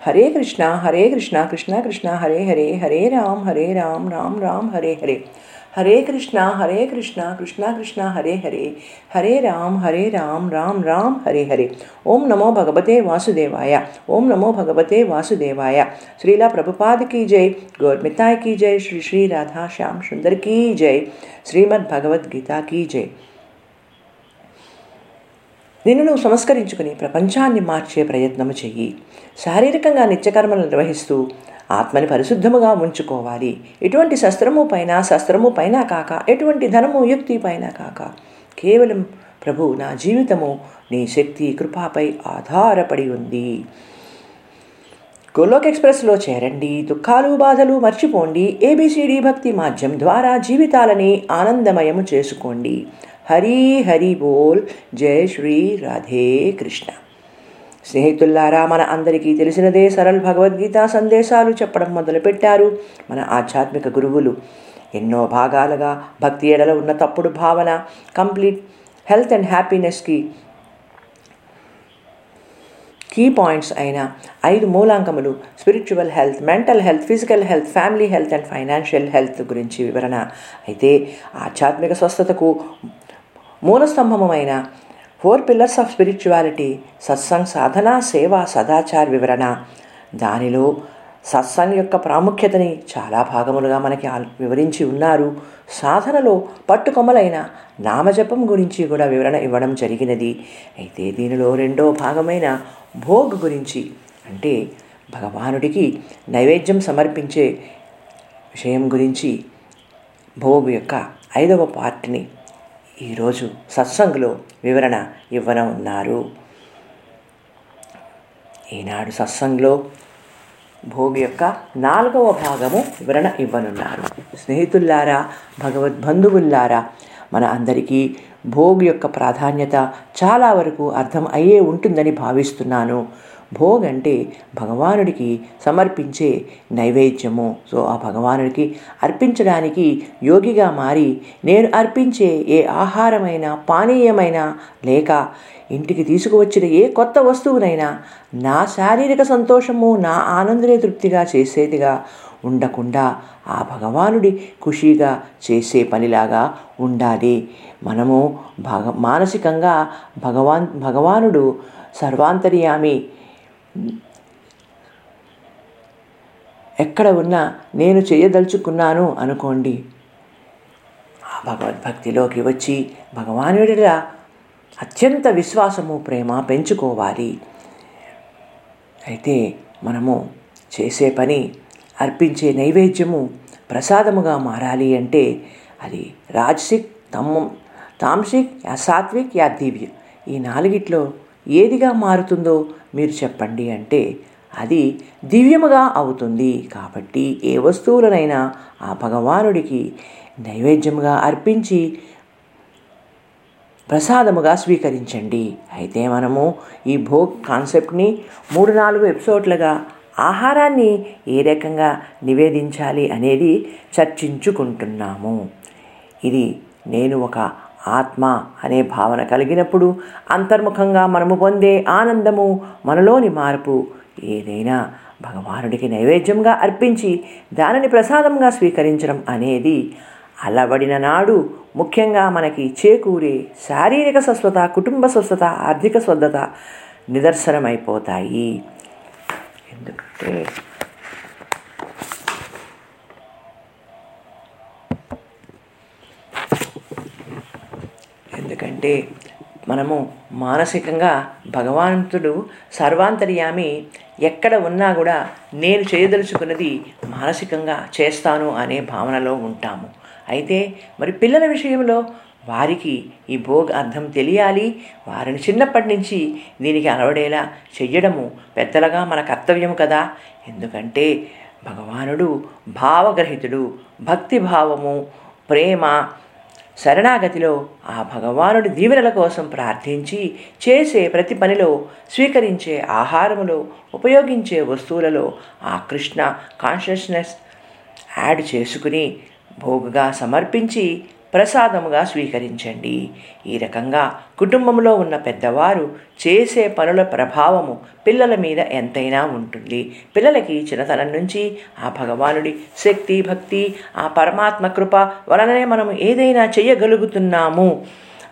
హరే కృష్ణ హరే కృష్ణ కృష్ణ కృష్ణ హరే హరే హరే రామ్ హరే రామ్ రామ్ రామ్ హరే హరే హరే కృష్ణ హరే కృష్ణ కృష్ణ కృష్ణ హరే హరే హరే రామ్ హరే రామ్ రామ్ రామ్ హరే హరే ఓం నమో భగవతే వాసుదేవాయ ఓం నమో భగవతే వాసుదేవాయ శ్రీలా ప్రభుపాద్ की जय गौरमिताय की जय श्री श्री राधा श्याम सुंदर की जय శ్రీమద్ భగవద్గీత की जय నిన్ను నువ్వు సంస్కరించుకుని ప్రపంచాన్ని మార్చే ప్రయత్నము చెయ్యి శారీరకంగా నిత్యకర్మలు నిర్వహిస్తూ ఆత్మని పరిశుద్ధముగా ఉంచుకోవాలి. ఎటువంటి శస్త్రము పైన శస్త్రము పైన కాక ఎటువంటి ధనము యుక్తి పైన కాక కేవలం ప్రభు నా జీవితము నీ శక్తి కృపాపై ఆధారపడి ఉంది. గోలోక్ ఎక్స్ప్రెస్లో చేరండి. దుఃఖాలు బాధలు మర్చిపోండి. ఏబిసిడి భక్తి మాధ్యం ద్వారా జీవితాలని ఆనందమయము చేసుకోండి. హరి హరి బోల్. జై శ్రీ రాధే కృష్ణ. స్నేహితుల్లారా మన అందరికీ తెలిసినదే సరళ్ భగవద్గీత సందేశాలు చెప్పడం మొదలుపెట్టారు మన ఆధ్యాత్మిక గురువులు. ఎన్నో భాగాలుగా భక్తి ఎడల ఉన్న తప్పుడు భావన కంప్లీట్ హెల్త్ అండ్ హ్యాపీనెస్కి కీ పాయింట్స్ అయిన ఐదు మూలాంకములు spiritual health mental health physical health family health and financial health గురించి వివరణ. అయితే ఆధ్యాత్మిక స్వస్థతకు మూలస్తంభమైన four pillars of spirituality satsang సాధన సేవ సదాచార్ వివరణ దానిలో సత్సంగ్ యొక్క ప్రాముఖ్యతని చాలా భాగములుగా మనకి వివరించి ఉన్నారు. సాధనలో పట్టుకొమ్మలైన నామజపం గురించి కూడా వివరణ ఇవ్వడం జరిగినది. అయితే దీనిలో రెండో భాగమైన భోగ్ గురించి అంటే భగవానుడికి నైవేద్యం సమర్పించే విషయం గురించి భోగ్ యొక్క ఐదవ పార్ట్ని ఈరోజు సత్సంగ్లో వివరణ ఇవ్వన ఉన్నారు. ఈనాడు సత్సంగ్లో భోగి యొక్క నాలుగవ భాగము వివరణ ఇవ్వనున్నారు. స్నేహితుల్లారా భగవద్బంధువుల్లారా మన అందరికీ భోగి యొక్క ప్రాధాన్యత చాలా వరకు అర్థం అయ్యే ఉంటుందని భావిస్తున్నాను. భోగ్ అంటే భగవానుడికి సమర్పించే నైవేద్యము. సో ఆ భగవానుడికి అర్పించడానికి యోగిగా మారి నేను అర్పించే ఏ ఆహారమైనా పానీయమైనా లేక ఇంటికి తీసుకువచ్చిన ఏ కొత్త వస్తువునైనా నా శారీరక సంతోషము నా ఆనందనే తృప్తిగా చేసేదిగా ఉండకుండా ఆ భగవానుడి ఖుషీగా చేసే పనిలాగా ఉండాలి. మనము భగ మానసికంగా భగవాన్ భగవానుడు సర్వాంతర్యామి ఎక్కడ ఉన్నా నేను చేయదలుచుకున్నాను అనుకోండి. ఆ భగవద్భక్తిలోకి వచ్చి భగవానుడిలా అత్యంత విశ్వాసము ప్రేమ పెంచుకోవాలి. అయితే మనము చేసే పని అర్పించే నైవేద్యము ప్రసాదముగా మారాలి అంటే అది రాజసిక్ తమ్మం తాంసిక్ యా సాత్విక్ యా దివ్య ఈ నాలుగిట్లో ఏదిగా మారుతుందో మీరు చెప్పండి అంటే అది దివ్యముగా అవుతుంది. కాబట్టి ఏ వస్తువులనైనా ఆ భగవానుడికి నైవేద్యముగా అర్పించి ప్రసాదముగా స్వీకరించండి. అయితే మనము ఈ భోగ్ కాన్సెప్ట్ని మూడు నాలుగు ఎపిసోడ్లుగా ఆహారాన్ని ఏ రకంగా నివేదించాలి అనేది చర్చించుకుంటున్నాము. ఇది నేను ఒక ఆత్మ అనే భావన కలిగినప్పుడు అంతర్ముఖంగా మనము పొందే ఆనందము మనలోని మార్పు. ఏదైనా భగవానుడికి నైవేద్యంగా అర్పించి దానిని ప్రసాదంగా స్వీకరించడం అనేది అలవడిన నాడు ముఖ్యంగా మనకి చేకూరే శారీరక స్వస్థత కుటుంబ స్వస్థత ఆర్థిక స్వస్థత నిదర్శనమైపోతాయి. ఎందుకంటే అంటే మనము మానసికంగా భగవంతుడు సర్వాంతర్యామి ఎక్కడ ఉన్నా కూడా నేను చేయదలుచుకున్నది మానసికంగా చేస్తాను అనే భావనలో ఉంటాము. అయితే మరి పిల్లల విషయంలో వారికి ఈ భోగ్ అర్థం తెలియాలి. వారిని చిన్నప్పటి నుంచి దీనికి అలవడేలా చెయ్యడము పెద్దలుగా మన కర్తవ్యం కదా. ఎందుకంటే భగవానుడు భావగ్రహితుడు భక్తిభావము ప్రేమ శరణాగతిలో ఆ భగవానుడి దీవెనల కోసం ప్రార్థించి చేసే ప్రతి పనిలో స్వీకరించే ఆహారములో ఉపయోగించే వస్తువులలో ఆ కృష్ణ కాన్షియస్నెస్ యాడ్ చేసుకుని భోగుగా సమర్పించి ప్రసాదముగా స్వీకరించండి. ఈ రకంగా కుటుంబంలో ఉన్న పెద్దవారు చేసే పనుల ప్రభావము పిల్లల మీద ఎంతైనా ఉంటుంది. పిల్లలకి చిన్నతనం నుంచి ఆ భగవానుడి శక్తి భక్తి ఆ పరమాత్మ కృప వలననే మనం ఏదైనా చేయగలుగుతున్నాము.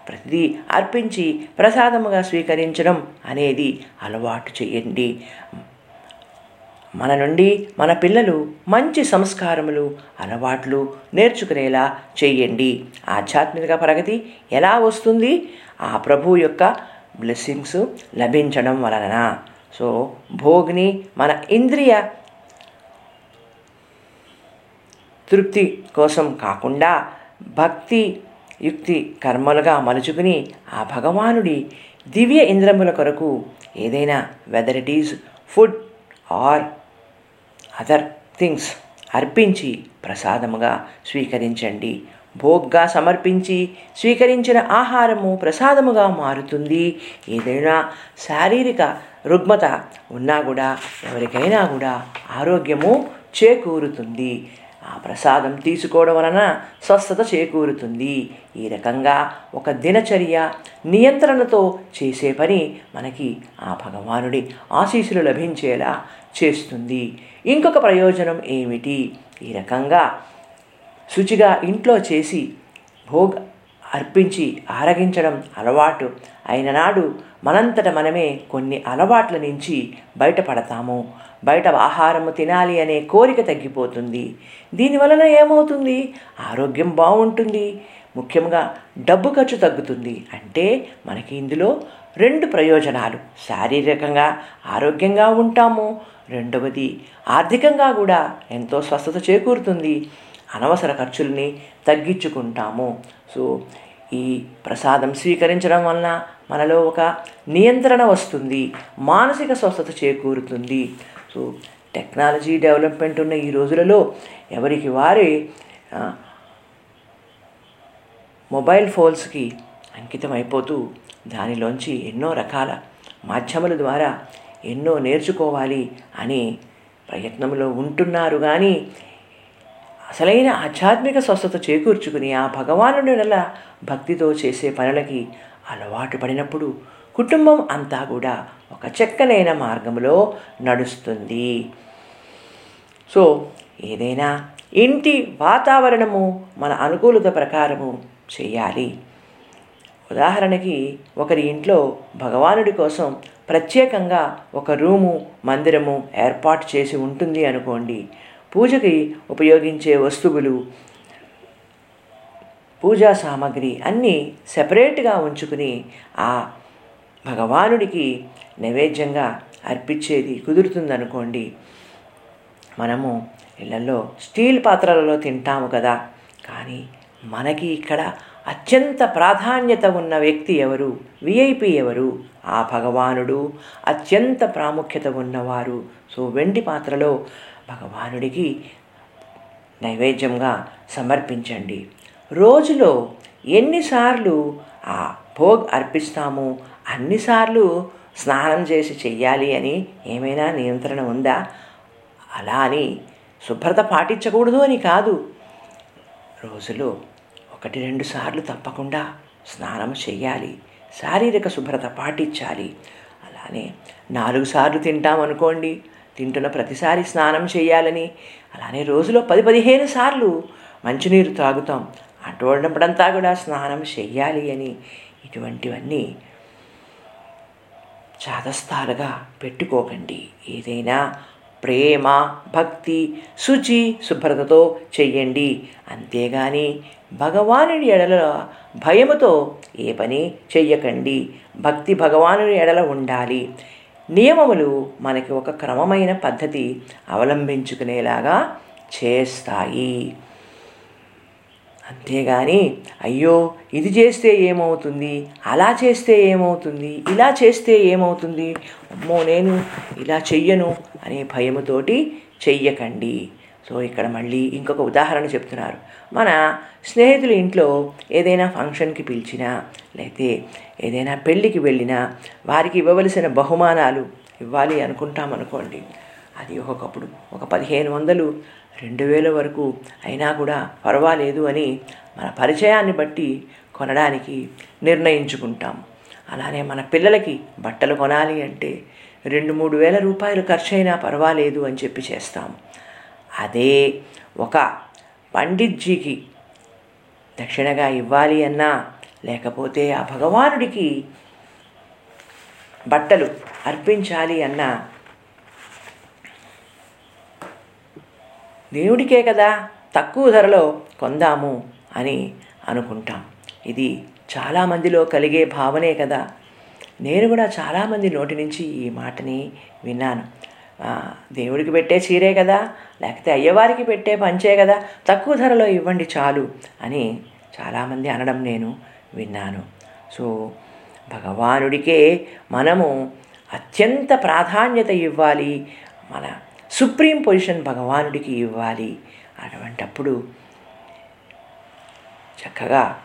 ప్రతిదీ అర్పించి ప్రసాదముగా స్వీకరించడం అనేది అలవాటు చేయండి. మన నుండి మన పిల్లలు మంచి సంస్కారములు అలవాట్లు నేర్చుకునేలా చేయండి. ఆధ్యాత్మిక ప్రగతి ఎలా వస్తుంది? ఆ ప్రభు యొక్క బ్లెస్సింగ్స్ లభించడం వలన సో భోగిని మన ఇంద్రియ తృప్తి కోసం కాకుండా భక్తి యుక్తి కర్మలుగా మలుచుకుని ఆ భగవానుడి దివ్య ఇంద్రముల కొరకు ఏదైనా whether it is food or other things అర్పించి ప్రసాదముగా స్వీకరించండి. భోగ్గా సమర్పించి స్వీకరించిన ఆహారము ప్రసాదముగా మారుతుంది. ఏదైనా శారీరక రుగ్మత ఉన్నా కూడా ఎవరికైనా కూడా ఆరోగ్యము చేకూరుతుంది. ఆ ప్రసాదం తీసుకోవడం వలన స్వస్థత చేకూరుతుంది. ఈ రకంగా ఒక దినచర్య నియంత్రణతో చేసే పని మనకి ఆ భగవానుడి ఆశీస్సులు లభించేలా చేస్తుంది. ఇంకొక ప్రయోజనం ఏమిటి? ఈ రకంగా శుచిగా ఇంట్లో చేసి భోగ్ అర్పించి ఆరగించడం అలవాటు అయిన నాడు మనంతట మనమే కొన్ని అలవాట్ల నుంచి బయటపడతాము. బయట ఆహారము తినాలి అనే కోరిక తగ్గిపోతుంది. దీనివలన ఏమవుతుంది? ఆరోగ్యం బాగుంటుంది. ముఖ్యంగా డబ్బు ఖర్చు తగ్గుతుంది. అంటే మనకి ఇందులో రెండు ప్రయోజనాలు. శారీరకంగా ఆరోగ్యంగా ఉంటాము. రెండవది ఆర్థికంగా కూడా ఎంతో స్వస్థత చేకూరుతుంది. అనవసర ఖర్చుల్ని తగ్గించుకుంటాము. సో ఈ ప్రసాదం స్వీకరించడం వలన మనలో ఒక నియంత్రణ వస్తుంది. మానసిక స్వస్థత చేకూరుతుంది. సో టెక్నాలజీ డెవలప్మెంట్ ఉన్న ఈ రోజులలో ఎవరికి వారే మొబైల్ ఫోన్స్కి అంకితం అయిపోతూ దానిలోంచి ఎన్నో రకాల మాధ్యముల ద్వారా ఎన్నో నేర్చుకోవాలి అని ప్రయత్నంలో ఉంటున్నారు. కానీ అసలైన ఆధ్యాత్మిక స్వస్థత చేకూర్చుకుని ఆ భగవానుడి నెల భక్తితో చేసే పనులకి అలవాటు పడినప్పుడు కుటుంబం అంతా కూడా ఒక చెక్కలైన మార్గంలో నడుస్తుంది. సో ఏదైనా ఇంటి వాతావరణము మన అనుకూలత ప్రకారము చేయాలి. ఉదాహరణకి ఒకరి ఇంట్లో భగవానుడి కోసం ప్రత్యేకంగా ఒక రూము మందిరము ఏర్పాటు చేసి ఉంటుంది అనుకోండి. పూజకి ఉపయోగించే వస్తువులు పూజా సామాగ్రి అన్నీ సెపరేట్గా ఉంచుకుని ఆ భగవానుడికి నైవేద్యంగా అర్పించేది కుదురుతుందనుకోండి. మనము ఇళ్ళలో స్టీల్ పాత్రలలో తింటాము కదా. కానీ మనకి ఇక్కడ అత్యంత ప్రాధాన్యత ఉన్న వ్యక్తి ఎవరు? విఐపి ఎవరు? ఆ భగవానుడు అత్యంత ప్రాముఖ్యత ఉన్నవారు. సో వెండి పాత్రలో భగవానుడికి నైవేద్యంగా సమర్పించండి. రోజులో ఎన్నిసార్లు ఆ భోగ్ అర్పిస్తాము? అన్నిసార్లు స్నానం చేసి చెయ్యాలి అని ఏమైనా నియంత్రణ ఉందా? అలా అని శుభ్రత పాటించకూడదు అని కాదు. రోజులో ఒకటి రెండు సార్లు తప్పకుండా స్నానం చేయాలి శారీరక శుభ్రత పాటించాలి. అలానే నాలుగు సార్లు తింటాం అనుకోండి. తింటున్న ప్రతిసారి స్నానం చేయాలని అలానే రోజులో పది పదిహేను సార్లు మంచినీరు తాగుతాం. అటువంటిప్పుడంతా కూడా స్నానం చెయ్యాలి అని ఇటువంటివన్నీ చాదస్తాలుగా పెట్టుకోకండి. ఏదైనా ప్రేమ భక్తి శుచి శుభ్రతతో చెయ్యండి. అంతేగాని భగవానుడి ఎడల భయముతో ఏ పని చెయ్యకండి. భక్తి భగవానుడి ఎడల ఉండాలి. నియమములు మనకి ఒక క్రమమైన పద్ధతి అవలంబించుకునేలాగా చేస్తాయి. అంతేగాని అయ్యో ఇది చేస్తే ఏమవుతుంది? అలా చేస్తే ఏమవుతుంది? ఇలా చేస్తే ఏమవుతుంది? అమ్మో నేను ఇలా చెయ్యను అనే భయముతోటి చెయ్యకండి. సో ఇక్కడ మళ్ళీ ఇంకొక ఉదాహరణ చెప్తున్నారు. మన స్నేహితుల ఇంట్లో ఏదైనా ఫంక్షన్కి పిలిచినా లేకపోతే ఏదైనా పెళ్ళికి వెళ్ళినా వారికి ఇవ్వవలసిన బహుమానాలు ఇవ్వాలి అనుకుంటాం అనుకోండి అది ఒక్కొక్కప్పుడు ఒక పదిహేను వందలు రెండు వేల వరకు అయినా కూడా పర్వాలేదు అని మన పరిచయాన్ని బట్టి కొనడానికి నిర్ణయించుకుంటాం. అలానే మన పిల్లలకి బట్టలు కొనాలి అంటే రెండు మూడు వేల రూపాయలు ఖర్చు అయినా పర్వాలేదు అని చెప్పి చేస్తాం. అదే ఒక పండిత్జీకి దక్షిణగా ఇవ్వాలి అన్నా లేకపోతే ఆ భగవానుడికి బట్టలు అర్పించాలి అన్నా దేవుడికే కదా తక్కువ ధరలో కొందాము అని అనుకుంటాం. ఇది చాలామందిలో కలిగే భావనే కదా. నేను కూడా చాలామంది నోటి నుంచి ఈ మాటని విన్నాను. దేవుడికి పెట్టే చీరే కదా లేకపోతే అయ్యవారికి పెట్టే పంచే కదా తక్కువ ధరలో ఇవ్వండి చాలు అని చాలామంది అనడం నేను విన్నాను. సో భగవానుడికే మనము అత్యంత ప్రాధాన్యత ఇవ్వాలి. మన సుప్రీం పొజిషన్ భగవానుడికి ఇవ్వాలి అటువంటప్పుడు చక్కగా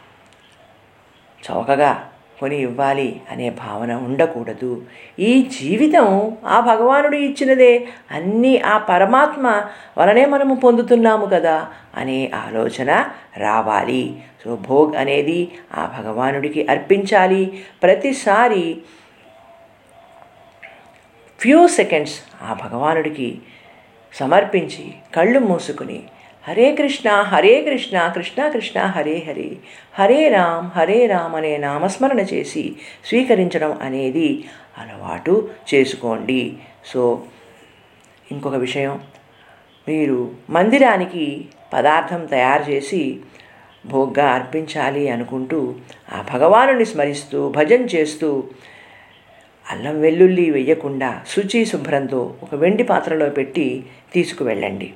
చౌకగా కొని ఇవ్వాలి అనే భావన ఉండకూడదు. ఈ జీవితం ఆ భగవానుడు ఇచ్చినదే. అన్నీ ఆ పరమాత్మ వలనే మనము పొందుతున్నాము కదా అనే ఆలోచన రావాలి. సో భోగ్ అనేది ఆ భగవానుడికి అర్పించాలి. ప్రతిసారి ఫ్యూ సెకండ్స్ ఆ భగవానుడికి సమర్పించి కళ్ళు మూసుకుని హరే కృష్ణ హరే కృష్ణ కృష్ణ కృష్ణ హరే హరే హరే రామ్ హరే రామ్ అనే నామస్మరణ చేసి స్వీకరించడం అనేది అలవాటు చేసుకోండి. సో ఇంకొక విషయం. మీరు మందిరానికి పదార్థం తయారు చేసి భోగ్గా అర్పించాలి అనుకుంటూ ఆ భగవానుని స్మరిస్తూ భజన చేస్తూ అల్లం వెల్లుల్లి వేయకుండా శుచి శుభ్రంతో ఒక వెండి పాత్రలో పెట్టి తీసుకువెళ్ళండి.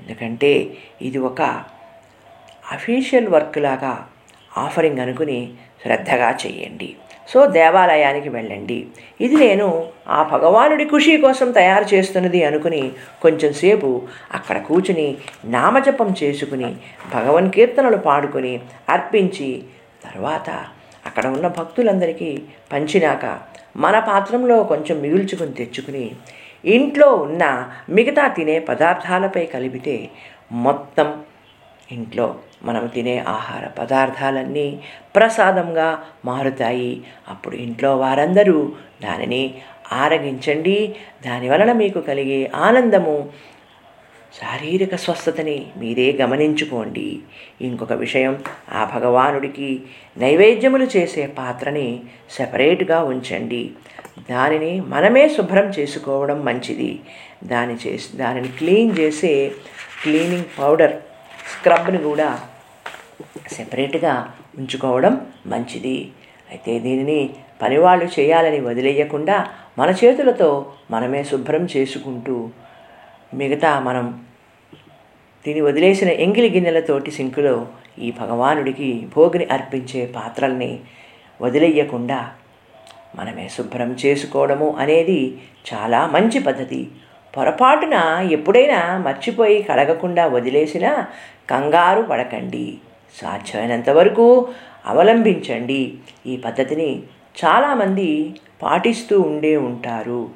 ఎందుకంటే ఇది ఒక అఫీషియల్ వర్క్ లాగా ఆఫరింగ్ అనుకుని శ్రద్ధగా చేయండి. సో దేవాలయానికి వెళ్ళండి. ఇది నేను ఆ భగవానుడి ఖుషి కోసం తయారు చేస్తున్నది అనుకుని కొంచెం సేపు అక్కడ కూర్చుని నామజపం చేసుకుని భగవన్ కీర్తనలు పాడుకొని అర్పించి తర్వాత అక్కడ ఉన్న భక్తులందరికీ పంచినాక మన పాత్రంలో కొంచెం మిగుల్చుకుని తెచ్చుకుని ఇంట్లో ఉన్న మిగతా తినే పదార్థాలపై కలిపితే మొత్తం ఇంట్లో మనం తినే ఆహార పదార్థాలన్నీ ప్రసాదంగా మారుతాయి. అప్పుడు ఇంట్లో వారందరూ దానిని ఆరగించండి. దాని వలన మీకు కలిగే ఆనందము శారీరక స్వస్థతని మీరే గమనించుకోండి. ఇంకొక విషయం ఆ భగవానుడికి నైవేద్యములు చేసే పాత్రని సెపరేట్గా ఉంచండి. దానిని మనమే శుభ్రం చేసుకోవడం మంచిది. దాని చేసి దానిని క్లీన్ చేసే క్లీనింగ్ పౌడర్ స్క్రబ్ని కూడా సెపరేట్గా ఉంచుకోవడం మంచిది. అయితే దీనిని పనివాళ్ళు చేయాలని వదిలేయకుండా మన చేతులతో మనమే శుభ్రం చేసుకుంటూ మిగతా మనం దీన్ని వదిలేసిన ఎంగిలి గిన్నెలతోటి సింకులో ఈ భగవానుడికి భోగిని అర్పించే పాత్రల్ని వదిలేయకుండా మనమే శుభ్రం చేసుకోవడము అనేది చాలా మంచి పద్ధతి. పొరపాటున ఎప్పుడైనా మర్చిపోయి కడగకుండా వదిలేసినా కంగారు పడకండి. సాధ్యమైనంత వరకు అవలంబించండి. ఈ పద్ధతిని చాలామంది పాటిస్తూ ఉండే ఉంటారు.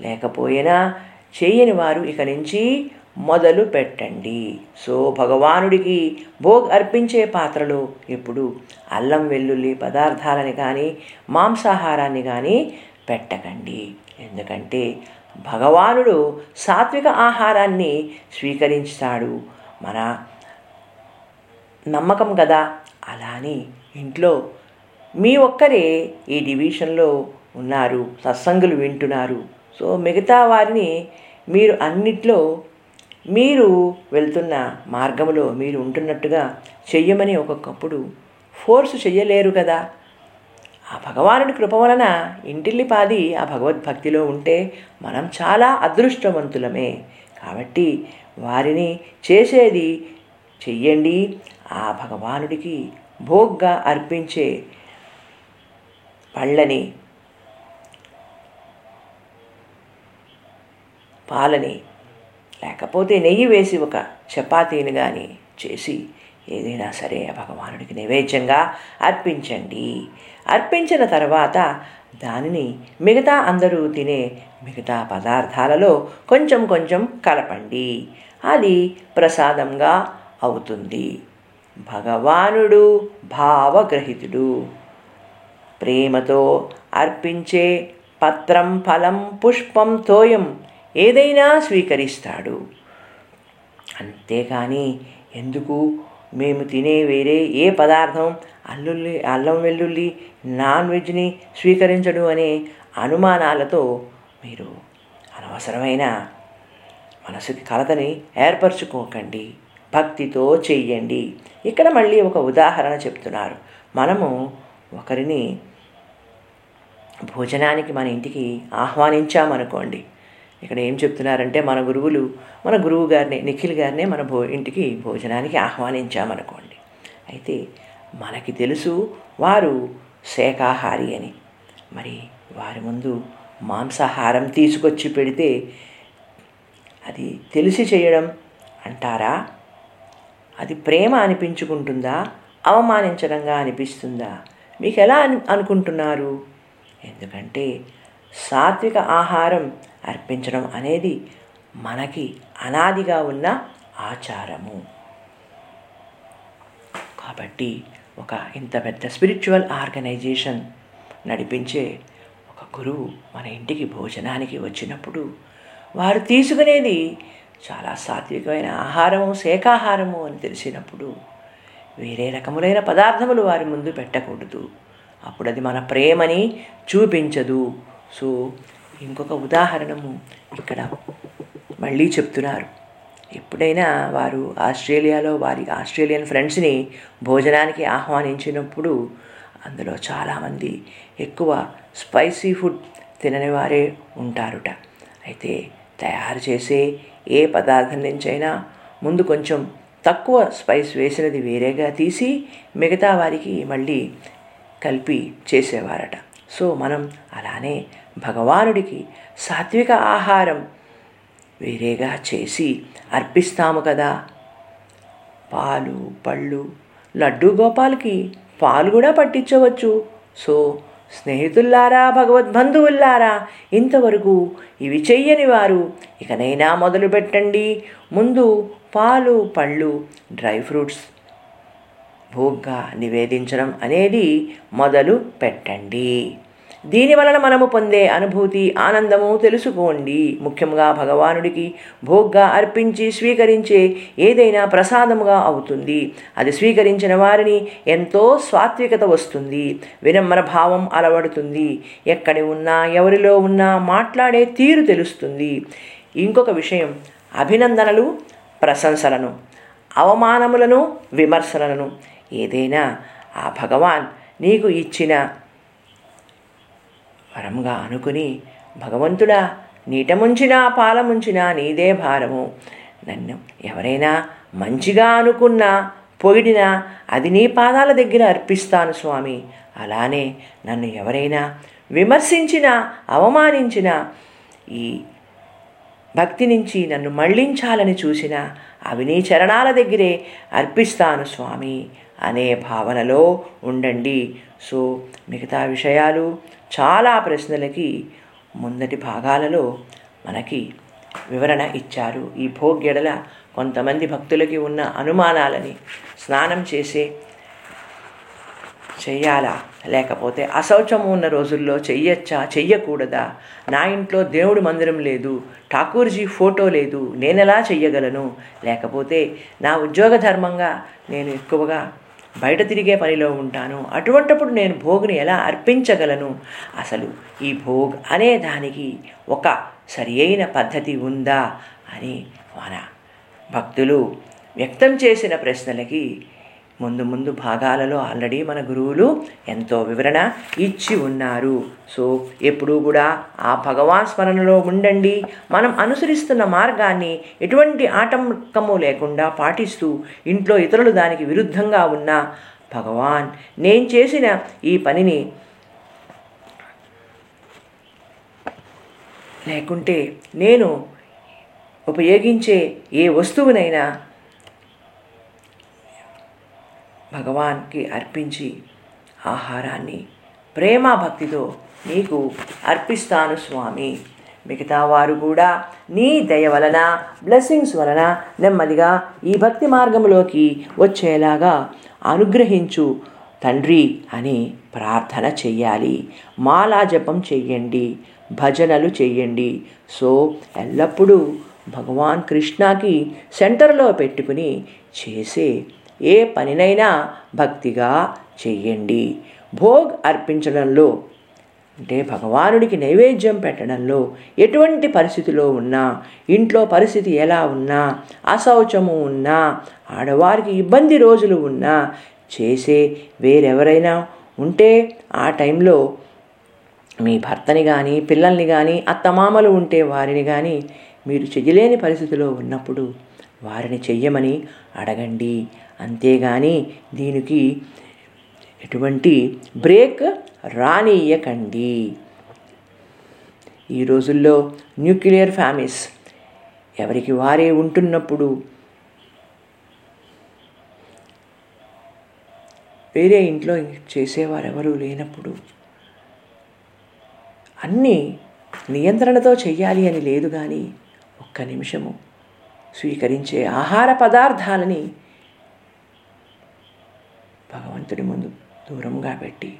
లేకపోయినా చేయని వారు ఇక నుంచి మొదలు పెట్టండి. సో భగవానుడికి భోగ్ అర్పించే పాత్రలో ఎప్పుడు అల్లం వెల్లుల్లి పదార్థాలని కానీ మాంసాహారాన్ని కానీ పెట్టకండి. ఎందుకంటే భగవానుడు సాత్విక ఆహారాన్ని స్వీకరించాడు మన నమ్మకం కదా అలా అని ఇంట్లో మీ ఒక్కరే ఈ డివిజన్లో ఉన్నారు సత్సంగులు వింటున్నారు. సో మిగతా వారిని మీరు అన్నిట్లో మీరు వెళ్తున్న మార్గంలో మీరు ఉంటున్నట్టుగా చెయ్యమని ఒక్కొక్కప్పుడు ఫోర్స్ చెయ్యలేరు కదా. ఆ భగవానుడి కృప వలన ఇంటిల్లిపాది ఆ భగవద్భక్తిలో ఉంటే మనం చాలా అదృష్టవంతులమే. కాబట్టి వారిని చేసేది చెయ్యండి. ఆ భగవానుడికి భోగ్గా అర్పించే పళ్ళని పాలని లేకపోతే నెయ్యి వేసి ఒక చపాతీని కానీ చేసి ఏదైనా సరే భగవానుడికి నైవేద్యంగా అర్పించండి. అర్పించిన తర్వాత దానిని మిగతా అందరూ తినే మిగతా పదార్థాలలో కొంచెం కొంచెం కలపండి. అది ప్రసాదంగా అవుతుంది. భగవానుడు భావగ్రహితుడు. ప్రేమతో అర్పించే పత్రం ఫలం పుష్పం తోయం ఏదైనా స్వీకరిస్తాడు. అంతేకాని ఎందుకు? మేము తినే వేరే ఏ పదార్థం అల్లుల్లి అల్లం వెల్లుల్లి నాన్ వెజ్ని స్వీకరించడు అనే అనుమానాలతో మీరు అనవసరమైన మనసుకి కలతని ఏర్పరచుకోకండి. భక్తితో చెయ్యండి. ఇక్కడ మళ్ళీ ఒక ఉదాహరణ చెప్తున్నారు. మనము ఒకరిని భోజనానికి మన ఇంటికి ఆహ్వానించామనుకోండి. ఇక్కడ ఏం చెప్తున్నారంటే మన గురువులు మన గురువు గారిని నిఖిల్ గారినే మన భో ఇంటికి భోజనానికి ఆహ్వానించామనుకోండి. అయితే మనకి తెలుసు వారు శాఖాహారి అని. మరి వారి ముందు మాంసాహారం తీసుకొచ్చి పెడితే అది తెలిసి చేయడం అంటారా? అది ప్రేమ అనిపించుకుంటుందా? అవమానించడంగా అనిపిస్తుందా? మీకు ఎలా అని అనుకుంటున్నారు? ఎందుకంటే సాత్విక ఆహారం అర్పించడం అనేది మనకి అనాదిగా ఉన్న ఆచారము. కాబట్టి ఒక ఇంత పెద్ద స్పిరిచువల్ ఆర్గనైజేషన్ నడిపించే ఒక గురువు మన ఇంటికి భోజనానికి వచ్చినప్పుడు వారు తీసుకునేది చాలా సాత్వికమైన ఆహారము శాకాహారము అని తెలిసినప్పుడు వేరే రకములైన పదార్థములు వారి ముందు పెట్టకూడదు. అప్పుడు అది మన ప్రేమని చూపించదు. సో ఇంకొక ఉదాహరణము ఇక్కడ మళ్ళీ చెప్తున్నారు. ఎప్పుడైనా వారు ఆస్ట్రేలియాలో వారి ఆస్ట్రేలియన్ ఫ్రెండ్స్ని భోజనానికి ఆహ్వానించినప్పుడు అందులో చాలామంది ఎక్కువ స్పైసీ ఫుడ్ తినని వారే ఉంటారుట. అయితే తయారు చేసే ఏ పదార్థం నుంచైనా ముందు కొంచెం తక్కువ స్పైస్ వేసినది వేరేగా తీసి మిగతా వారికి మళ్ళీ కలిపి చేసేవారట. సో మనం అలానే భగవానుడికి సాత్విక ఆహారం వేరేగా చేసి అర్పిస్తాము కదా. పాలు పళ్ళు లడ్డూ గోపాల్కి పాలు కూడా పట్టించవచ్చు. సో స్నేహితుల్లారా భగవద్బంధువుల్లారా ఇంతవరకు ఇవి చెయ్యని వారు ఇకనైనా మొదలు పెట్టండి. ముందు పాలు పళ్ళు డ్రై ఫ్రూట్స్ భోగ్గా నివేదించడం అనేది మొదలు పెట్టండి. దీని వలన మనము పొందే అనుభూతి ఆనందము తెలుసుకోండి. ముఖ్యంగా భగవానుడికి భోగ్గా అర్పించి స్వీకరించే ఏదైనా ప్రసాదముగా అవుతుంది. అది స్వీకరించిన వారిని ఎంతో సాత్వికత వస్తుంది. వినమ్ర భావం అలవడుతుంది. ఎక్కడి ఉన్నా ఎవరిలో ఉన్నా మాట్లాడే తీరు తెలుస్తుంది. ఇంకొక విషయం అభినందనలు ప్రశంసలను అవమానములను విమర్శలను. ఏదైనా ఆ భగవాన్ నీకు ఇచ్చిన వరంగా అనుకుని భగవంతుడా నీటముంచినా పాలముంచినా నీదే భారము. నన్ను ఎవరైనా మంచిగా అనుకున్నా పొగిడినా అది నీ పాదాల దగ్గర అర్పిస్తాను స్వామి. అలానే నన్ను ఎవరైనా విమర్శించినా అవమానించినా ఈ భక్తి నుంచి నన్ను మళ్ళించాలని చూసిన అవి నీ చరణాల దగ్గరే అర్పిస్తాను స్వామి. అనే భావనలో ఉండండి. సో మిగతా విషయాలు చాలా ప్రశ్నలకి ముందటి భాగాలలో మనకి వివరణ ఇచ్చారు. ఈ భోగ్యడల కొంతమంది భక్తులకి ఉన్న అనుమానాలని స్నానం చేసే చెయ్యాలా? లేకపోతే అశౌచము ఉన్న రోజుల్లో చెయ్యొచ్చా? చెయ్యకూడదా? నా ఇంట్లో దేవుడు మందిరం లేదు ఠాకూర్జీ ఫోటో లేదు నేనెలా చెయ్యగలను? లేకపోతే నా ఉద్యోగ ధర్మంగా నేను ఎక్కువగా బయట తిరిగే పనిలో ఉంటాను. అటువంటప్పుడు నేను భోగ్ని ఎలా అర్పించగలను? అసలు ఈ భోగ్ అనే దానికి ఒక సరి అయిన పద్ధతి ఉందా? అని మన భక్తులు వ్యక్తం చేసిన ప్రశ్నలకి ముందు ముందు భాగాలలో ఆల్రెడీ మన గురువులు ఎంతో వివరణ ఇచ్చి ఉన్నారు. సో ఎప్పుడూ కూడా ఆ భగవాన్ స్మరణలో ఉండండి. మనం అనుసరిస్తున్న మార్గాన్ని ఎటువంటి ఆటంకము లేకుండా పాటిస్తూ ఇంట్లో ఇతరులు దానికి విరుద్ధంగా ఉన్న భగవాన్ నేను చేసిన ఈ పనిని లేకుంటే నేను ఉపయోగించే ఏ వస్తువునైనా భగవాన్కి అర్పించి ఆహారాన్ని ప్రేమ భక్తితో నీకు అర్పిస్తాను స్వామి. మిగతా వారు కూడా నీ దయ వలన బ్లెస్సింగ్స్ వలన నెమ్మదిగా ఈ భక్తి మార్గంలోకి వచ్చేలాగా అనుగ్రహించు తండ్రి అని ప్రార్థన చెయ్యాలి. మాలా జపం చెయ్యండి భజనలు చెయ్యండి. సో ఎల్లప్పుడూ భగవాన్ కృష్ణకి సెంటర్లో పెట్టుకుని చేసే ఏ పనినైనా భక్తిగా చెయ్యండి. భోగ్ అర్పించడంలో అంటే భగవానుడికి నైవేద్యం పెట్టడంలో ఎటువంటి పరిస్థితిలో ఉన్నా ఇంట్లో పరిస్థితి ఎలా ఉన్నా అశౌచము ఉన్నా ఆడవారికి ఇబ్బంది రోజులు ఉన్నా చేసే వేరెవరైనా ఉంటే ఆ టైంలో మీ భర్తని కానీ పిల్లల్ని కానీ అత్తమామలు ఉంటే వారిని కానీ మీరు చెయ్యలేని పరిస్థితిలో ఉన్నప్పుడు వారిని చెయ్యమని అడగండి. అంతేగాని దీనికి ఎటువంటి బ్రేక్ రానియకండి ఈ రోజుల్లో న్యూక్లియర్ ఫ్యామిస్ ఎవరికి వారే ఉంటున్నప్పుడు వేరే ఇంట్లో చేసేవారెవరూ లేనప్పుడు అన్నీ నియంత్రణతో చెయ్యాలి అని లేదు కానీ ఒక్క నిమిషము స్వీకరించే ఆహార పదార్థాలని భగవంతుడి ముందు దూరంగా పెట్టి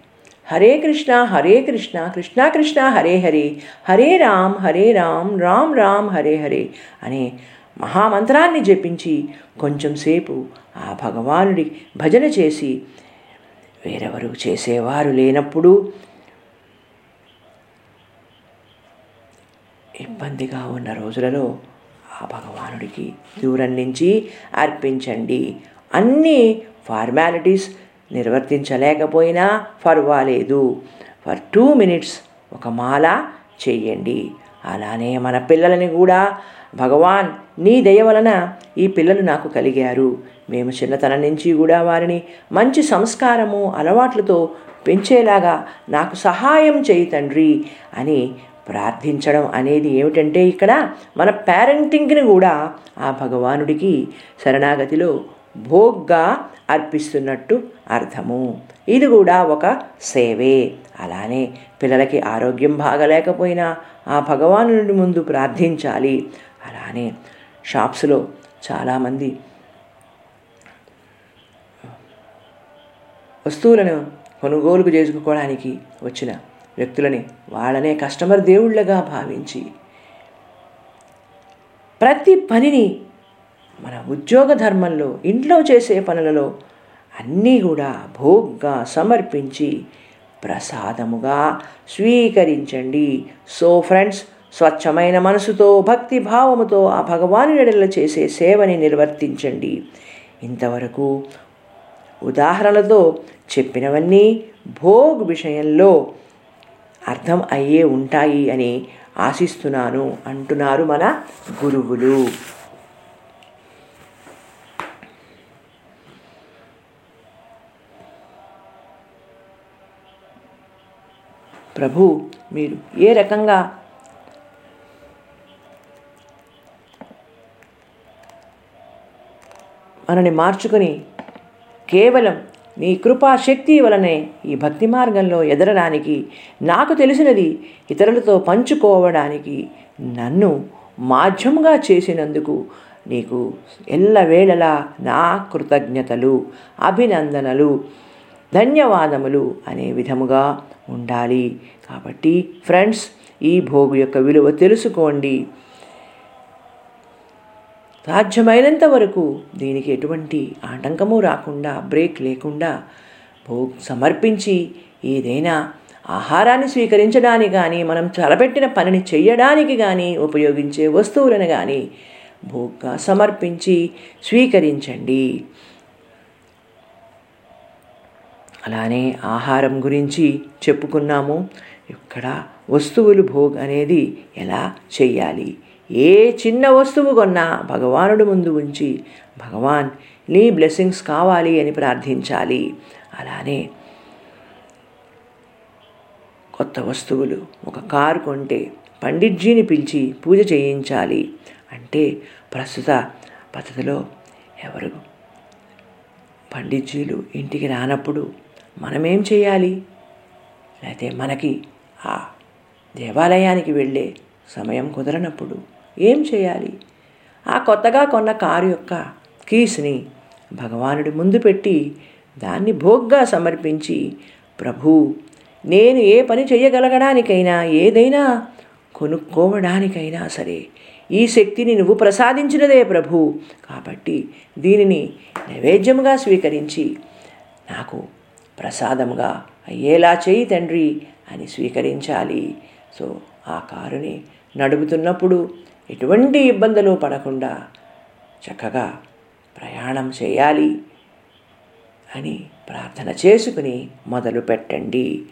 హరే కృష్ణ హరే కృష్ణ కృష్ణ కృష్ణ హరే హరే హరే రామ్ హరే రామ్ రామ్ రామ్ హరే హరే అనే మహామంత్రాన్ని జపించి కొంచెం సేపు ఆ భగవానుడి భజన చేసి వేరెవరు చేసేవారు లేనప్పుడు ఇబ్బందిగా ఉన్న రోజులలో ఆ భగవానుడికి దూరం నుంచి అర్పించండి. అన్నీ ఫార్మాలిటీస్ నిర్వర్తించలేకపోయినా పర్వాలేదు. ఫర్ టూ మినిట్స్ ఒక మాల చెయ్యండి అలానే మన పిల్లలని కూడా. భగవాన్ నీ దయ వలన ఈ పిల్లలు నాకు కలిగారు. మేము చిన్నతనం నుంచి కూడా వారిని మంచి సంస్కారము అలవాట్లతో పెంచేలాగా నాకు సహాయం చేయి తండ్రి అని ప్రార్థించడం అనేది ఏమిటంటే ఇక్కడ మన పేరెంటింగ్ని కూడా ఆ భగవానుడికి శరణాగతిలో భోగ్గా అర్పిస్తున్నట్టు అర్థము. ఇది కూడా ఒక సేవే. అలానే పిల్లలకి ఆరోగ్యం బాగలేకపోయినా ఆ భగవానుడి ముందు ప్రార్థించాలి. అలానే షాప్స్లో చాలామంది వస్తువులను కొనుగోలు చేసుకోవడానికి వచ్చిన వ్యక్తులని వాళ్ళనే కస్టమర్ దేవుళ్ళగా భావించి ప్రతి పనిని మన ఉద్యోగ ధర్మంలో ఇంట్లో చేసే పనులలో అన్నీ కూడా భోగ్గా సమర్పించి ప్రసాదముగా స్వీకరించండి. సో ఫ్రెండ్స్ స్వచ్ఛమైన మనసుతో భక్తి భావముతో ఆ భగవాను ఎడల చేసే సేవని నిర్వర్తించండి. ఇంతవరకు ఉదాహరణలతో చెప్పినవన్నీ భోగ్ విషయంలో అర్థం అయ్యే ఉంటాయి అని ఆశిస్తున్నాను అంటున్నారు మన గురువులు. ప్రభు మీరు ఏ రకంగా మనని మార్చుకొని కేవలం నీ కృపా శక్తి వలనే ఈ భక్తి మార్గంలో ఎదరడానికి నాకు తెలిసినది ఇతరులతో పంచుకోవడానికి నన్ను మాధ్యముగా చేసినందుకు నీకు ఎల్లవేళలా నా కృతజ్ఞతలు అభినందనలు. ధన్యవాదములు అనే విధముగా ఉండాలి. కాబట్టి ఫ్రెండ్స్ ఈ భోగు యొక్క విలువ తెలుసుకోండి. సాధ్యమైనంత వరకు దీనికి ఎటువంటి ఆటంకము రాకుండా బ్రేక్ లేకుండా భోగ్ సమర్పించి ఏదైనా ఆహారాన్ని స్వీకరించడానికి కానీ మనం తలపెట్టిన పనిని చేయడానికి కానీ ఉపయోగించే వస్తువులను కానీ భోగ్గా సమర్పించి స్వీకరించండి. అలానే ఆహారం గురించి చెప్పుకున్నాము. ఇక్కడ వస్తువులు భోగ్ అనేది ఎలా చెయ్యాలి? ఏ చిన్న వస్తువు కొన్నా భగవానుడు ముందు ఉంచి భగవాన్ నీ బ్లెస్సింగ్స్ కావాలి అని ప్రార్థించాలి. అలానే కొత్త వస్తువులు ఒక కారు కొంటే పండిట్జీని పిలిచి పూజ చేయించాలి. అంటే ప్రస్తుత పద్ధతిలో ఎవరు పండిత్జీలు ఇంటికి రానప్పుడు మనమేం చేయాలి? లేకపోతే మనకి ఆ దేవాలయానికి వెళ్ళే సమయం కుదరనప్పుడు ఏం చేయాలి? ఆ కొత్తగా కొన్న కారు యొక్క కీస్ని భగవానుడి ముందు పెట్టి దాన్ని భోగ్గా సమర్పించి ప్రభు నేను ఏ పని చేయగలగడానికైనా ఏదైనా కొనుక్కోవడానికైనా సరే ఈ శక్తిని నువ్వు ప్రసాదించినదే ప్రభు. కాబట్టి దీనిని నైవేద్యముగా స్వీకరించి నాకు ప్రసాదముగా అయ్యేలా చేయి తండ్రి అని స్వీకరించాలి. సో ఆ కారుని నడుపుతున్నప్పుడు ఎటువంటి ఇబ్బందులు పడకుండా చక్కగా ప్రయాణం చేయాలి అని ప్రార్థన చేసుకుని మొదలు పెట్టండి.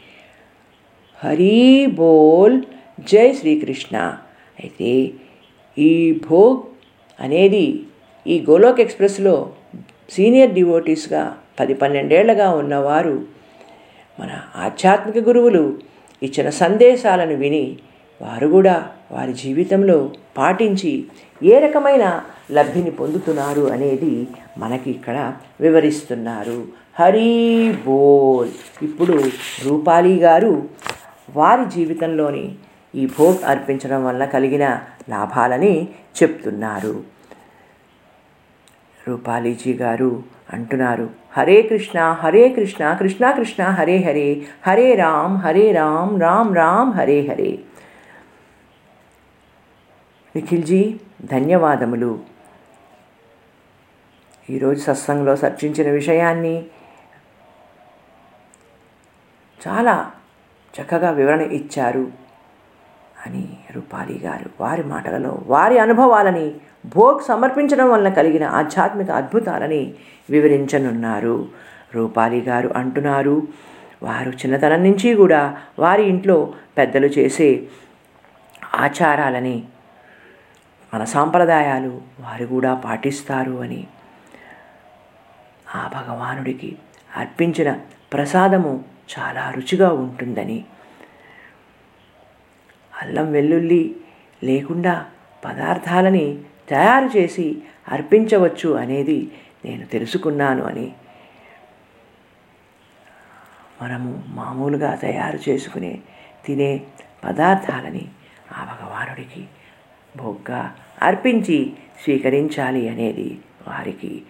హరి బోల్ జై శ్రీకృష్ణ. అయితే ఈ భోగ్ అనేది ఈ గోలోక్ ఎక్స్ప్రెస్లో సీనియర్ డివోటీస్గా పది పన్నెండేళ్ళుగా ఉన్నవారు మన ఆధ్యాత్మిక గురువులు ఇచ్చిన సందేశాలను విని వారు కూడా వారి జీవితంలో పాటించి ఏ రకమైన లబ్ధిని పొందుతున్నారు అనేది మనకి ఇక్కడ వివరిస్తున్నారు. హరి బోల్. ఇప్పుడు రూపాలి గారు వారి జీవితంలోని ఈ భోగ్ అర్పించడం వల్ల కలిగిన లాభాలని చెప్తున్నారు. రూపాలీజీ గారు అంటున్నారు హరే కృష్ణ హరే కృష్ణ కృష్ణ కృష్ణ హరే హరే హరే రామ్ హరే రామ్ రామ్ రామ్ హరే హరే. నిఖిల్జీ ధన్యవాదములు. ఈరోజు సత్సంగంలో చర్చించిన విషయాన్ని చాలా చక్కగా వివరణ ఇచ్చారు. అని రూపాలి గారు వారి మాటలలో వారి అనుభవాలని భోగ్ సమర్పించడం వలన కలిగిన ఆధ్యాత్మిక అద్భుతాలని వివరించనున్నారు. రూపాలి గారు అంటున్నారు వారు చిన్నతనం నుంచి కూడా వారి ఇంట్లో పెద్దలు చేసే ఆచారాలని మన సాంప్రదాయాలు వారు కూడా పాటిస్తారు అని ఆ భగవానుడికి అర్పించిన ప్రసాదము చాలా రుచిగా ఉంటుందని అల్లం వెల్లుల్లి లేకుండా పదార్థాలని తయారు చేసి అర్పించవచ్చు అనేది నేను తెలుసుకున్నాను అని మనము మామూలుగా తయారు చేసుకునే తినే పదార్థాలని ఆ భగవానుడికి భోగ్గా అర్పించి స్వీకరించాలి అనేది వారికి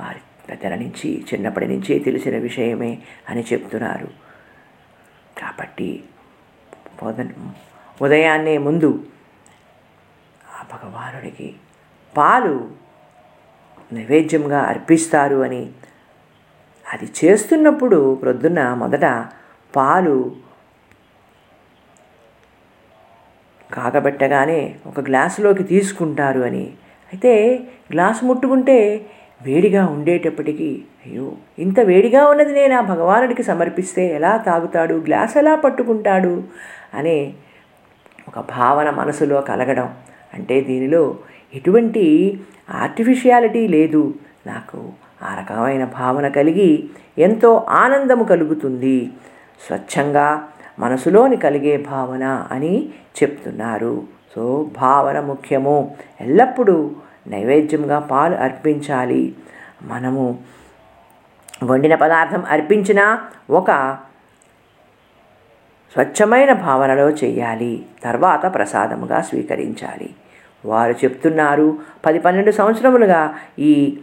వారి పెద్దల నుంచి చిన్నప్పటి నుంచి తెలిసిన విషయమే అని చెప్తున్నారు. కాబట్టి పొద ఉదయాన్నే ముందు ఆ భగవానుడికి పాలు నైవేద్యంగా అర్పిస్తారు అని అది చేస్తున్నప్పుడు ప్రొద్దున మొదట పాలు కాగబెట్టగానే ఒక గ్లాసులోకి తీసుకుంటారు అని. అయితే గ్లాసు ముట్టుకుంటే వేడిగా ఉండేటప్పటికీ అయ్యో ఇంత వేడిగా ఉన్నది నేను ఆ భగవానుడికి సమర్పిస్తే ఎలా తాగుతాడు? గ్లాస్ ఎలా పట్టుకుంటాడు? అనే ఒక భావన మనసులో కలగడం. అంటే దీనిలో ఎటువంటి ఆర్టిఫిషియాలిటీ లేదు. నాకు ఆ రకమైన భావన కలిగి ఎంతో ఆనందము కలుగుతుంది. స్వచ్ఛంగా మనసులోని కలిగే భావన అని చెప్తున్నారు. సో భావన ముఖ్యము. ఎల్లప్పుడూ నైవేద్యంగా పాలు అర్పించాలి. మనము వండిన పదార్థం అర్పించిన ఒక స్వచ్ఛమైన భావనలో చేయాలి. తర్వాత ప్రసాదముగా స్వీకరించాలి. వారు చెప్తున్నారు పది పన్నెండు సంవత్సరములుగా ఈ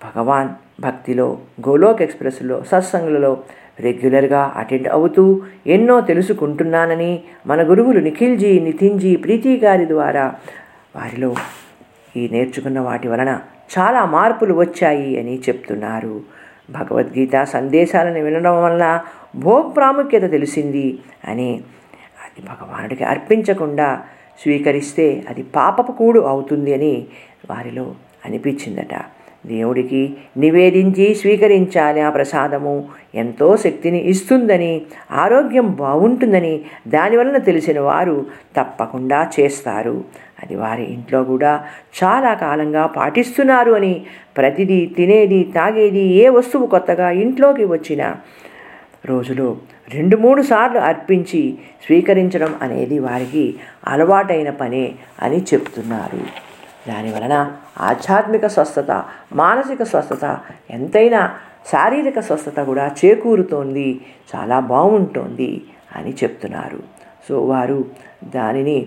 భగవాన్ భక్తిలో గోలోక్ ఎక్స్ప్రెస్లో సత్సంగులలో రెగ్యులర్గా అటెండ్ అవుతూ ఎన్నో తెలుసుకుంటున్నానని మన గురువులు నిఖిల్జీ నితిన్జీ ప్రీతి గారి ద్వారా వారిలో ఈ నేర్చుకున్న వాటి వలన చాలా మార్పులు వచ్చాయి అని చెప్తున్నారు. భగవద్గీత సందేశాలను వినడం వల్ల భోగ్ ప్రాముఖ్యత తెలిసింది అని అది భగవానుడికి అర్పించకుండా స్వీకరిస్తే అది పాపపు కూడు అవుతుంది అని వారిలో అనిపించిందట. దేవుడికి నివేదించి స్వీకరించాలి ఆ ప్రసాదము. ఎంతో శక్తిని ఇస్తుందని ఆరోగ్యం బాగుంటుందని దానివలన తెలిసిన వారు తప్పకుండా చేస్తారు. అది వారి ఇంట్లో కూడా చాలా కాలంగా పాటిస్తున్నారు అని ప్రతిదీ తినేది తాగేది ఏ వస్తువు కొత్తగా ఇంట్లోకి వచ్చిన రోజులో రెండు మూడు సార్లు అర్పించి స్వీకరించడం అనేది వారికి అలవాటైన పనే అని చెప్తున్నారు. దాని వలన ఆధ్యాత్మిక స్వస్థత మానసిక స్వస్థత ఎంతైనా శారీరక స్వస్థత కూడా చేకూరుతోంది చాలా బాగుంటోంది అని చెప్తున్నారు. సో వారు దానిని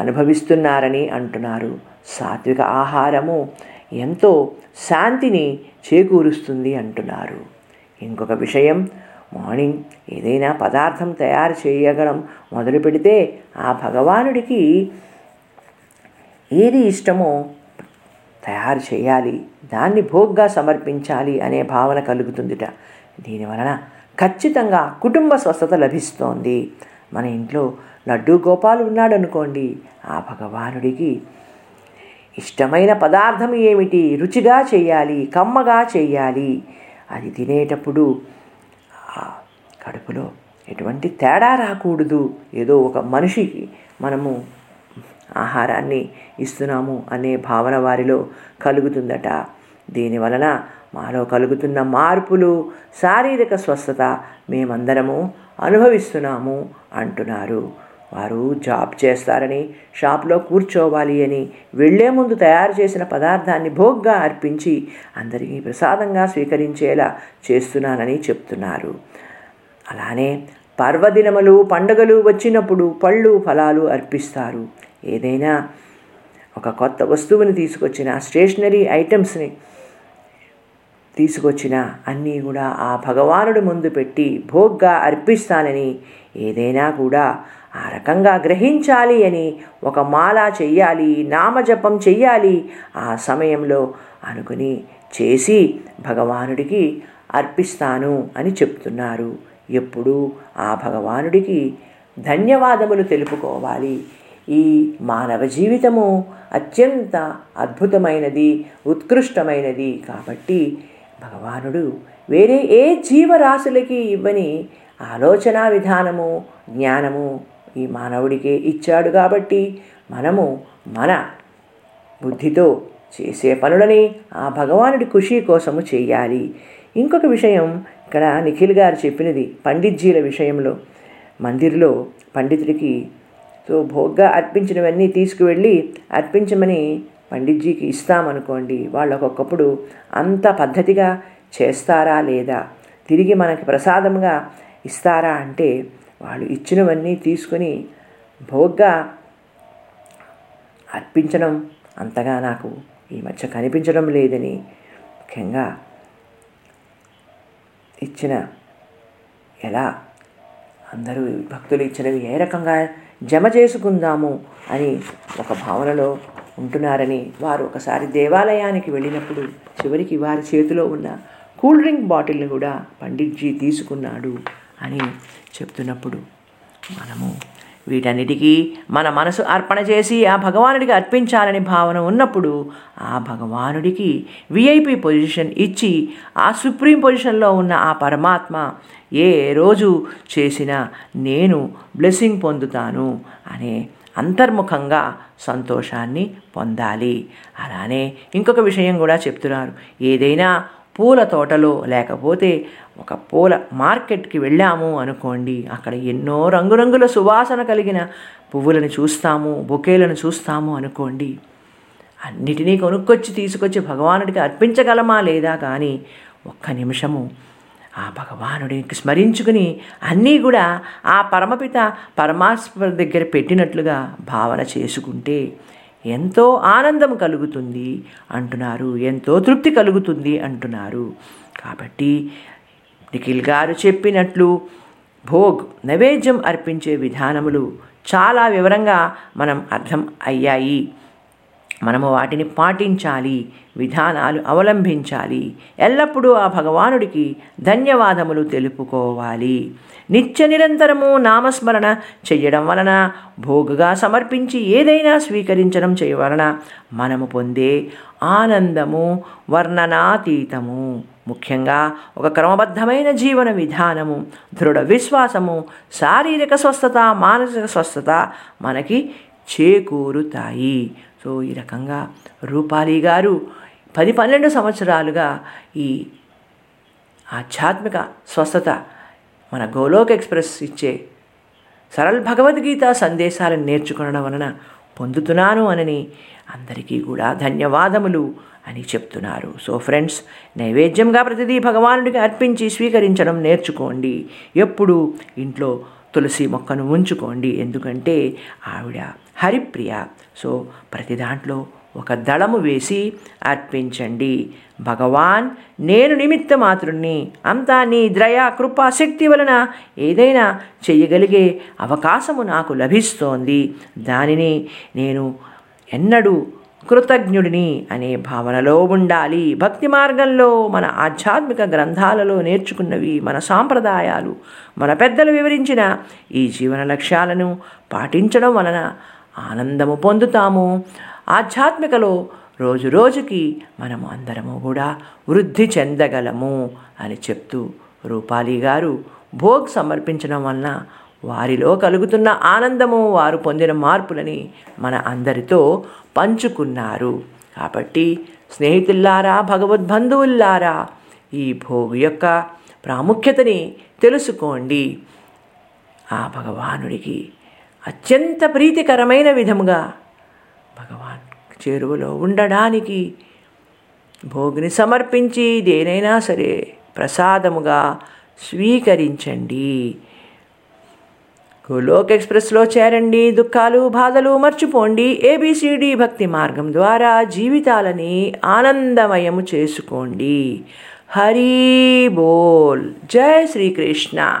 అనుభవిస్తున్నారని అంటున్నారు. సాత్విక ఆహారము ఎంతో శాంతిని చేకూరుస్తుంది అంటున్నారు. ఇంకొక విషయం మార్నింగ్ ఏదైనా పదార్థం తయారు చేయగలం మొదలు పెడితే ఆ భగవానుడికి ఏది ఇష్టమో తయారు చేయాలి దాన్ని భోగ్గా సమర్పించాలి అనే భావన కలుగుతుందిట. దీనివలన ఖచ్చితంగా కుటుంబ స్వస్థత లభిస్తోంది. మన ఇంట్లో లడ్డూ గోపాలు ఉన్నాడనుకోండి ఆ భగవానుడికి ఇష్టమైన పదార్థం ఏమిటి? రుచిగా చేయాలి కమ్మగా చేయాలి. అది తినేటప్పుడు కడుపులో ఎటువంటి తేడా రాకూడదు. ఏదో ఒక మనిషికి మనము ఆహారాన్ని ఇస్తున్నాము అనే భావన వారిలో కలుగుతుందట. దీనివలన మాలో కలుగుతున్న మార్పులు శారీరక స్వస్థత మేమందరము అనుభవిస్తున్నాము అంటున్నారు. వారు జాబ్ చేస్తారని షాప్లో కూర్చోవాలి అని వెళ్ళే ముందు తయారు చేసిన పదార్థాన్ని భోగ్గా అర్పించి అందరికీ ప్రసాదంగా స్వీకరించేలా చేస్తున్నానని చెప్తున్నారు. అలానే పర్వదినములు పండుగలు వచ్చినప్పుడు పళ్ళు ఫలాలు అర్పిస్తారు. ఏదైనా ఒక కొత్త వస్తువుని తీసుకొచ్చిన స్టేషనరీ ఐటమ్స్ని తీసుకొచ్చిన అన్నీ కూడా ఆ భగవానుడి ముందు పెట్టి భోగ్గా అర్పిస్తానని ఏదైనా కూడా ఆ రకంగా గ్రహించాలి అని ఒక మాల చెయ్యాలి నామజపం చెయ్యాలి ఆ సమయంలో అనుకుని చేసి భగవానుడికి అర్పిస్తాను అని చెప్తున్నారు. ఎప్పుడు ఆ భగవానుడికి ధన్యవాదములు తెలుపుకోవాలి. ఈ మానవ జీవితము అత్యంత అద్భుతమైనది ఉత్కృష్టమైనది కాబట్టి భగవానుడు వేరే ఏ జీవరాశులకి ఇవ్వని ఆలోచన విధానము జ్ఞానము ఈ మానవుడికే ఇచ్చాడు కాబట్టి మనము మన బుద్ధితో చేసే పనులని ఆ భగవానుడి ఖుషి కోసము చేయాలి. ఇంకొక విషయం ఇక్కడ నిఖిల్ గారు చెప్పినది పండిత్జీల విషయంలో. మందిర్లో పండితుడికి సో భోగ్గా అర్పించినవన్నీ తీసుకువెళ్ళి అర్పించమని పండిత్జీకి ఇస్తామనుకోండి వాళ్ళు ఒక్కొక్కప్పుడు అంత పద్ధతిగా చేస్తారా లేదా? తిరిగి మనకి ప్రసాదంగా ఇస్తారా అంటే వాళ్ళు ఇచ్చినవన్నీ తీసుకొని భోగ్గా అర్పించడం అంతగా నాకు ఈ మధ్య కనిపించడం లేదని ముఖ్యంగా ఇచ్చిన ఎలా అందరూ భక్తులు ఇచ్చినవి ఏ రకంగా జమ చేసుకుందాము అని ఒక భావనలో ఉంటున్నారని వారు ఒకసారి దేవాలయానికి వెళ్ళినప్పుడు చివరికి వారి చేతిలో ఉన్న కూల్ డ్రింక్ బాటిల్ని కూడా పండిట్జీ తీసుకున్నాడు. అని చెప్తున్నప్పుడు మనము వీటన్నిటికీ మన మనసు అర్పణ చేసి ఆ భగవానుడికి అర్పించాలని భావన ఉన్నప్పుడు ఆ భగవానుడికి విఐపి పొజిషన్ ఇచ్చి ఆ సుప్రీం పొజిషన్లో ఉన్న ఆ పరమాత్మ ఏ రోజు చేసినా నేను బ్లెస్సింగ్ పొందుతాను అనే అంతర్ముఖంగా సంతోషాన్ని పొందాలి. అలానే ఇంకొక విషయం కూడా చెప్తున్నారు. ఏదైనా పూల తోటలో లేకపోతే ఒక పూల మార్కెట్కి వెళ్ళాము అనుకోండి అక్కడ ఎన్నో రంగురంగుల సువాసన కలిగిన పువ్వులను చూస్తాము బొకేలను చూస్తాము అనుకోండి అన్నిటినీ కొనుక్కొచ్చి తీసుకొచ్చి భగవానుడికి అర్పించగలమా లేదా కానీ ఒక్క నిమిషము ఆ భగవానుడికి స్మరించుకుని అన్నీ కూడా ఆ పరమపిత పరమాత్మ దగ్గర పెట్టినట్లుగా భావన చేసుకుంటే ఎంతో ఆనందం కలుగుతుంది అంటున్నారు ఎంతో తృప్తి కలుగుతుంది అంటున్నారు. కాబట్టి నిఖిల్ గారు చెప్పినట్లు భోగ్ నైవేద్యం అర్పించే విధానములు చాలా వివరంగా మనం అర్థం అయ్యాయి. మనము వాటిని పాటించాలి విధానాలు అవలంబించాలి. ఎల్లప్పుడూ ఆ భగవానుడికి ధన్యవాదములు తెలుపుకోవాలి. నిత్య నిరంతరము నామస్మరణ చెయ్యడం వలన భోగుగా సమర్పించి ఏదైనా స్వీకరించడం చేయవలన మనము పొందే ఆనందము వర్ణనాతీతము. ముఖ్యంగా ఒక క్రమబద్ధమైన జీవన విధానము దృఢ విశ్వాసము శారీరక స్వస్థత మానసిక స్వస్థత మనకి చేకూరుతాయి. సో ఈ రకంగా రూపాలి గారు పది పన్నెండు సంవత్సరాలుగా ఈ ఆధ్యాత్మిక స్వస్థత మన గోలోక్ ఎక్స్ప్రెస్ ఇచ్చే సరళ భగవద్గీత సందేశాలను నేర్చుకోవడం వలన పొందుతున్నాను అనని అందరికీ కూడా ధన్యవాదములు. అని చెప్తున్నారు. సో ఫ్రెండ్స్ నైవేద్యంగా ప్రతిదీ భగవానుడికి అర్పించి స్వీకరించడం నేర్చుకోండి. ఎప్పుడు ఇంట్లో తులసి మొక్కను ఉంచుకోండి. ఎందుకంటే ఆవిడ హరిప్రియ. సో ప్రతి దాంట్లో ఒక దళము వేసి అర్పించండి. భగవాన్ నేను నిమిత్త మాతృణ్ణి అంతా నీ ద్రయ కృప శక్తి వలన ఏదైనా చేయగలిగే అవకాశము నాకు లభిస్తోంది. దానిని నేను ఎన్నడూ కృతజ్ఞుడిని అనే భావనలో ఉండాలి. భక్తి మార్గంలో మన ఆధ్యాత్మిక గ్రంథాలలో నేర్చుకున్నవి మన సాంప్రదాయాలు మన పెద్దలు వివరించిన ఈ జీవన లక్ష్యాలను పాటించడం వలన ఆనందము పొందుతాము. ఆధ్యాత్మికలో రోజు రోజుకి మనము అందరము కూడా వృద్ధి చెందగలము అని చెప్తూ రూపాలి గారు భోగ్ సమర్పించడం వలన వారిలో కలుగుతున్న ఆనందము వారు పొందిన మార్పులని మన అందరితో పంచుకున్నారు. కాబట్టి స్నేహితుల్లారా భగవద్బంధువుల్లారా ఈ భోగు యొక్క ప్రాముఖ్యతని తెలుసుకోండి. ఆ భగవానుడికి అత్యంత ప్రీతికరమైన విధముగా భగవాన్ చేరువలో ఉండడానికి భోగిని సమర్పించి దేనైనా సరే ప్రసాదముగా స్వీకరించండి. గోలోక్ ఎక్స్ప్రెస్లో చేరండి దుఃఖాలు బాధలు మర్చిపోండి. ఏబిసిడి భక్తి మార్గం ద్వారా జీవితాలని ఆనందమయము చేసుకోండి. హరి బోల్. జై శ్రీకృష్ణ.